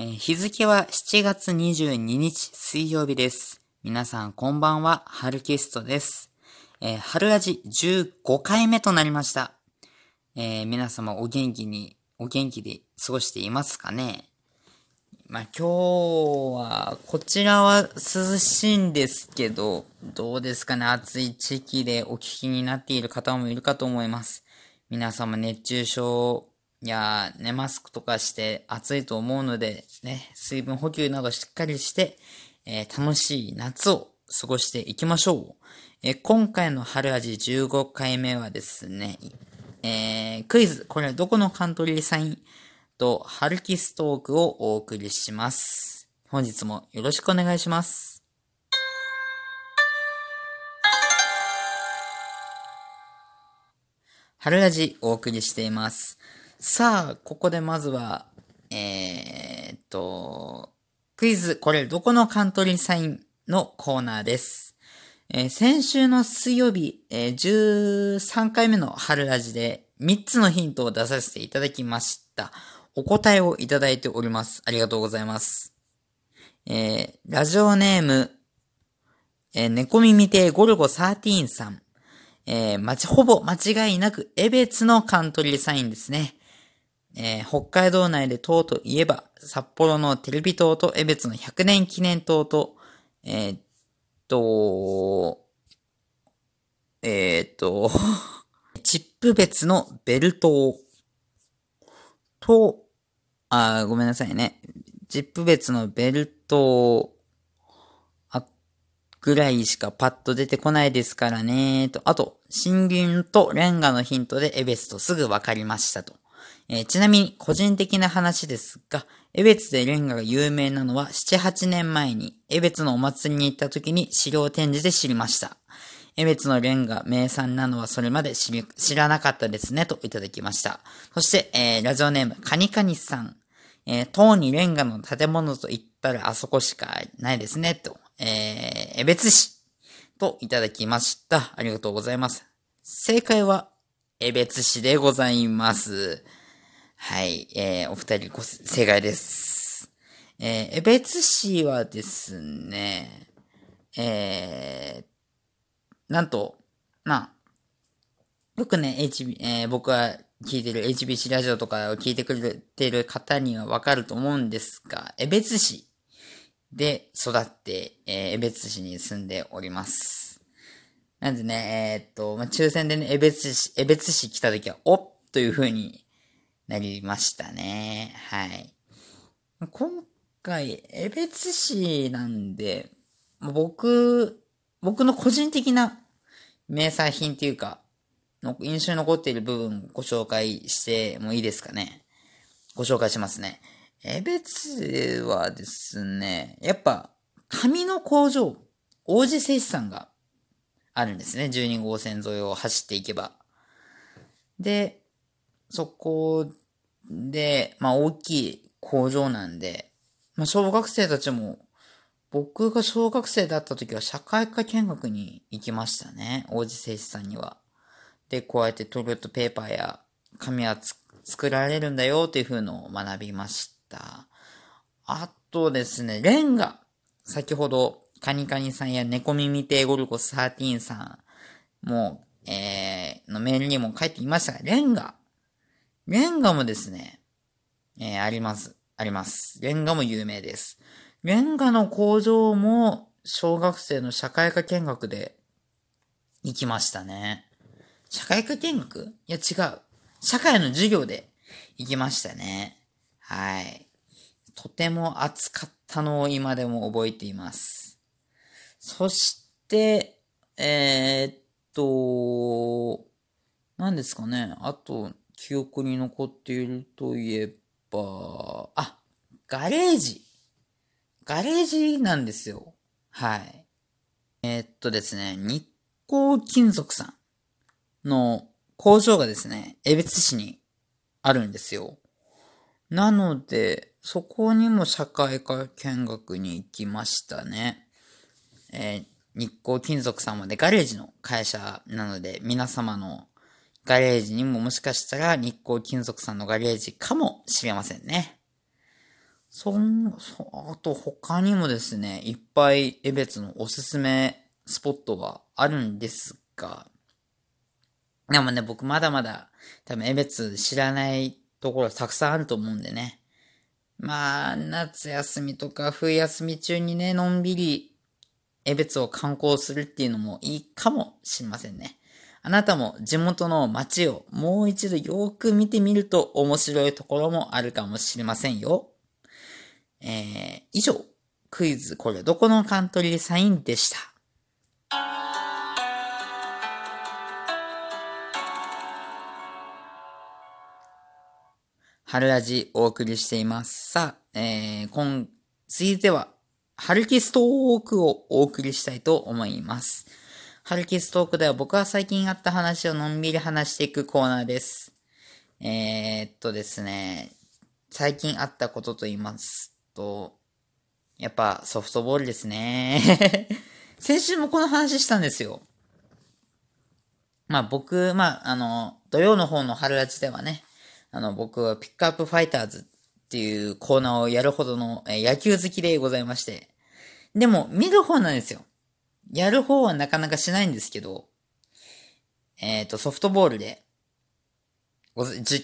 えー日付は7月22日水曜日です。皆さんこんばんは、ハルキストです。えー春味15回目となりました。えー皆様お元気に、お元気で過ごしていますかね？まあ今日は、こちらは涼しいんですけど、どうですかね？暑い地域でお聞きになっている方もいるかと思います。皆様熱中症いやね、マスクとかして暑いと思うので、ね、水分補給などしっかりして、えー楽しい夏を過ごしていきましょう。えー今回の春味15回目はですね、えークイズ、これはどこのカントリーサインと春キストークをお送りします。本日もよろしくお願いします。春ラジお送りしています。さあ、ここでまずは、えーっと、クイズ、これどこのカントリーサインのコーナーです。えー先週の水曜日、えー13回目の春ラジで3つのヒントを出させていただきました。お答えをいただいております。ありがとうございます。えーラジオネーム、えー猫耳亭ゴルゴ13さん。えー、まち、ほぼ間違いなく、江別のカントリーサインですね。えー北海道内で塔といえば、札幌のテレビ塔と江別の100年記念塔と、えーっと、えーっと、チップ別のベル塔と、あ、ごめんなさいね。チップ別のベルトぐらいしかパッと出てこないですからね。と、あと、森林とレンガのヒントでエベツとすぐ分かりましたと。えーちなみに、個人的な話ですが、エベツでレンガが有名なのは7、8年前に、エベツのお祭りに行った時に資料展示で知りました。エベツのレンガ名産なのはそれまで知り知らなかったですね、といただきました。そして、えーラジオネーム、カニカニさん。えー、塔にレンガの建物と言ったらあそこしかないですね、と。えー、江別市といただきました。ありがとうございます。正解は、江別市でございます。はい、えー、お二人ご正解です。えー、江別市はですね、えー、なんと、まあ、よくね、HB、えー僕は聞いてる HBC ラジオとかを聞いてくれてる方にはわかると思うんですが、江別市で育って、えー、江別市に住んでおります。なんでね、えーっと、まあ、抽選でね、江別市、江別市来た時は、おっという風になりましたね。はい。今回、江別市なんで、僕、僕の個人的な名産品っていうか、の印象に残っている部分をご紹介してもいいですかね。ご紹介しますね。江別はですね、やっぱ、紙の工場、王子製紙さんがあるんですね。12号線沿いを走っていけば。で、そこで、まあ大きい工場なんで、まあ小学生たちも、僕が小学生だった時は社会科見学に行きましたね。王子製紙さんには。で、こうやってトイレットペーパーや紙は作られるんだよっていう風のを学びました。あとですね、レンガ。先ほど、カニカニさんや猫耳亭ゴルゴ13さんも、えー、のメールにも書いていましたが、レンガ。レンガもですね、えー、あります。あります。レンガも有名です。レンガの工場も、小学生の社会科見学で行きましたね。社会科見学？いや違う。社会の授業で行きましたね。はい。とても暑かったのを今でも覚えています。そして、えー、っと、何ですかね。あと、記憶に残っているといえば、あ、ガレージ。ガレージなんですよ。はい。えー、っとですね、日光金属さんの工場がですね、江別市にあるんですよ。なので、そこにも社会科見学に行きましたね。えー日光金属さんまでガレージの会社なので、皆様のガレージにももしかしたら日光金属さんのガレージかもしれませんね。そん、そ、あと他にもですね、いっぱい江別のおすすめスポットがあるんですが、でもね、僕まだまだ多分江別知らないところたくさんあると思うんでね。まあ、夏休みとか冬休み中にね、のんびり江別を観光するっていうのもいいかもしれませんね。あなたも地元の街をもう一度よく見てみると面白いところもあるかもしれませんよ。えー、以上、クイズこれどこのカントリーサインでした。春ラジお送りしています。さあ、えー、今、続いては、春キストークをお送りしたいと思います。春キストークでは僕は最近あった話をのんびり話していくコーナーです。えー、っとですね、最近あったことと言いますと、やっぱソフトボールですね。先週もこの話したんですよ。まあ僕、まああの、土曜の方の春ラジではね、あの僕はピックアップファイターズっていうコーナーをやるほどの、野球好きでございまして。でも見る方なんですよ。やる方はなかなかしないんですけど、えっ、ー、と、ソフトボールで、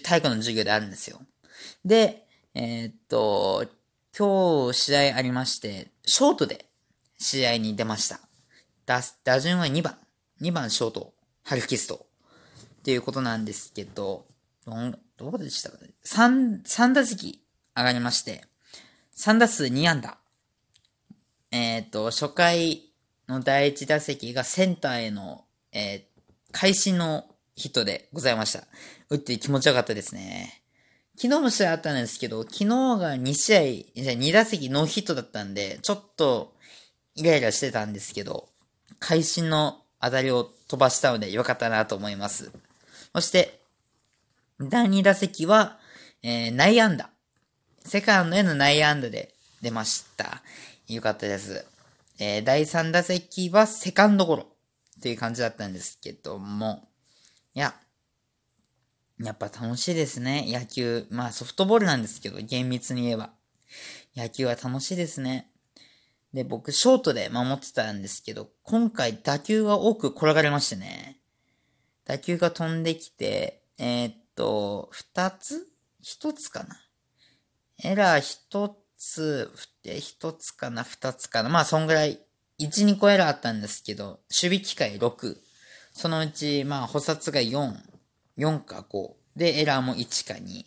体育の授業であるんですよ。で、えっ、ー、と、今日試合ありまして、ショートで試合に出ました。打、打順は2番。2番ショート、ハルキスト。っていうことなんですけど、どうでしたかね ?3、3打席上がりまして、3打数2安打。えっ、ー、と、初回の第1打席がセンターへの、えー、会心のヒットでございました。打って気持ちよかったですね。昨日も試合あったんですけど、昨日が2試合、2打席ノーヒットだったんで、ちょっとイライラしてたんですけど、会心の当たりを飛ばしたのでよかったなと思います。そして、第2打席は、えー、内安打。セカンドへの内安打で出ました。よかったです。えー、第3打席はセカンドゴロっていう感じだったんですけども、いや、やっぱ楽しいですね、野球。まあソフトボールなんですけど、厳密に言えば。野球は楽しいですね。で、僕、ショートで守ってたんですけど、今回打球が多く転がりましてね。打球が飛んできて、えー、っと、二つ？一つかなエラー一つ、一つかな二つかなまあ、そんぐらい、一、二個エラーあったんですけど、守備機会6。そのうち、まあ、補殺が4、4か5。で、エラーも1か2。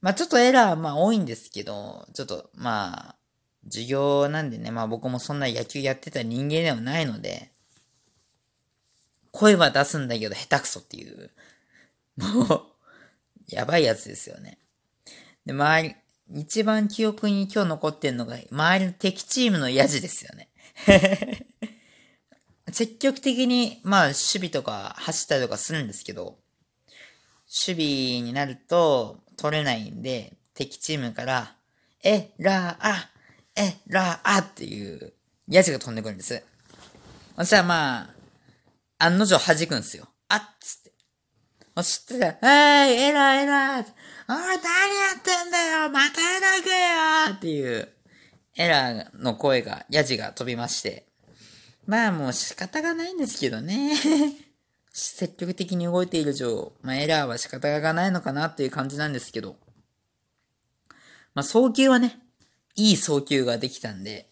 まあ、ちょっとエラー、まあ、多いんですけど、ちょっと、まあ、授業なんでね、まあ僕もそんな野球やってた人間ではないので、声は出すんだけど下手くそっていう、もう、やばいやつですよね。で、周り、一番記憶に今日残ってんのが、周りの敵チームのヤジですよね。積極的に、まあ、守備とか走ったりとかするんですけど、守備になると取れないんで、敵チームから、え、らあ、え、らあっていうヤジが飛んでくるんです。そしたらまあ、案の定弾くんですよ。あっつって。そしたら、えい、えらえらおい、何やってんだよまたエラーかよっていう、エラーの声が、ヤジが飛びまして。まあもう仕方がないんですけどね。積極的に動いている以上、まあエラーは仕方がないのかなっていう感じなんですけど。まあ送球はね、いい送球ができたんで、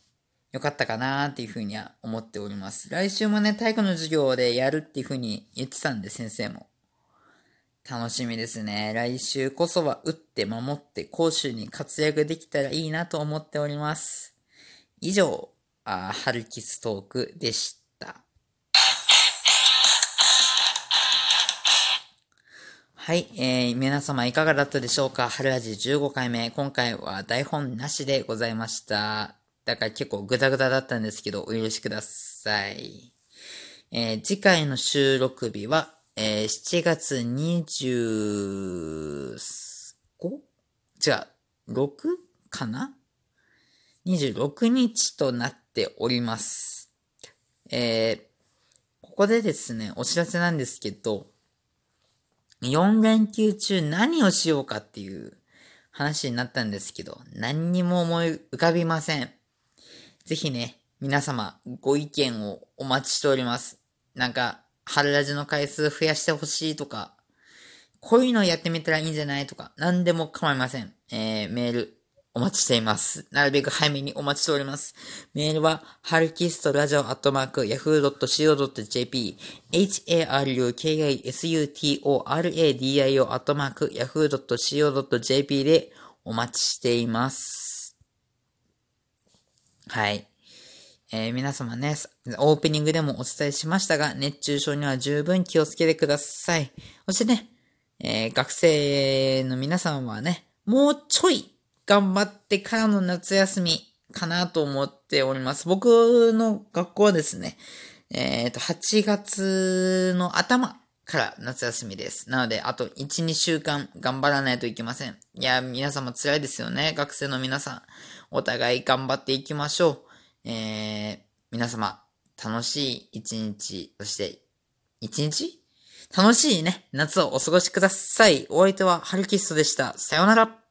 よかったかなっていうふうには思っております。来週もね、体育の授業でやるっていうふうに言ってたんで、先生も。楽しみですね。来週こそは打って守って攻守に活躍できたらいいなと思っております。以上、あハルキストークでした。はい、えー、皆様いかがだったでしょうか？春味15回目。今回は台本なしでございました。だから結構グダグダだったんですけど、お許しください。えー、次回の収録日は、えー、7月 25? 違う、6? かな ?26 日となっております。えー、ここでですね、お知らせなんですけど、4連休中何をしようかっていう、話になったんですけど、何にも思い浮かびません。ぜひね、皆様、ご意見をお待ちしております。なんか、春ラジの回数増やしてほしいとか、こういうのやってみたらいいんじゃないとか、何でも構いません。えー、メール、お待ちしています。なるべく早めにお待ちしております。メールは、ハルキストラジオアットマーク、yahoo.co.jp、harukisutoradio アットマーク、yahoo.co.jp でお待ちしています。はい。えー、皆様ね、オープニングでもお伝えしましたが、熱中症には十分気をつけてください。そしてね、えー、学生の皆さんはね、もうちょい頑張ってからの夏休みかなと思っております。僕の学校はですね、えっ、ー、と、8月の頭から夏休みです。なので、あと1、2週間頑張らないといけません。いや、皆様辛いですよね。学生の皆さん。お互い頑張っていきましょう。えー、皆様、楽しい一日、そして、一日？楽しいね、夏をお過ごしください。お相手はハルキストでした。さようなら。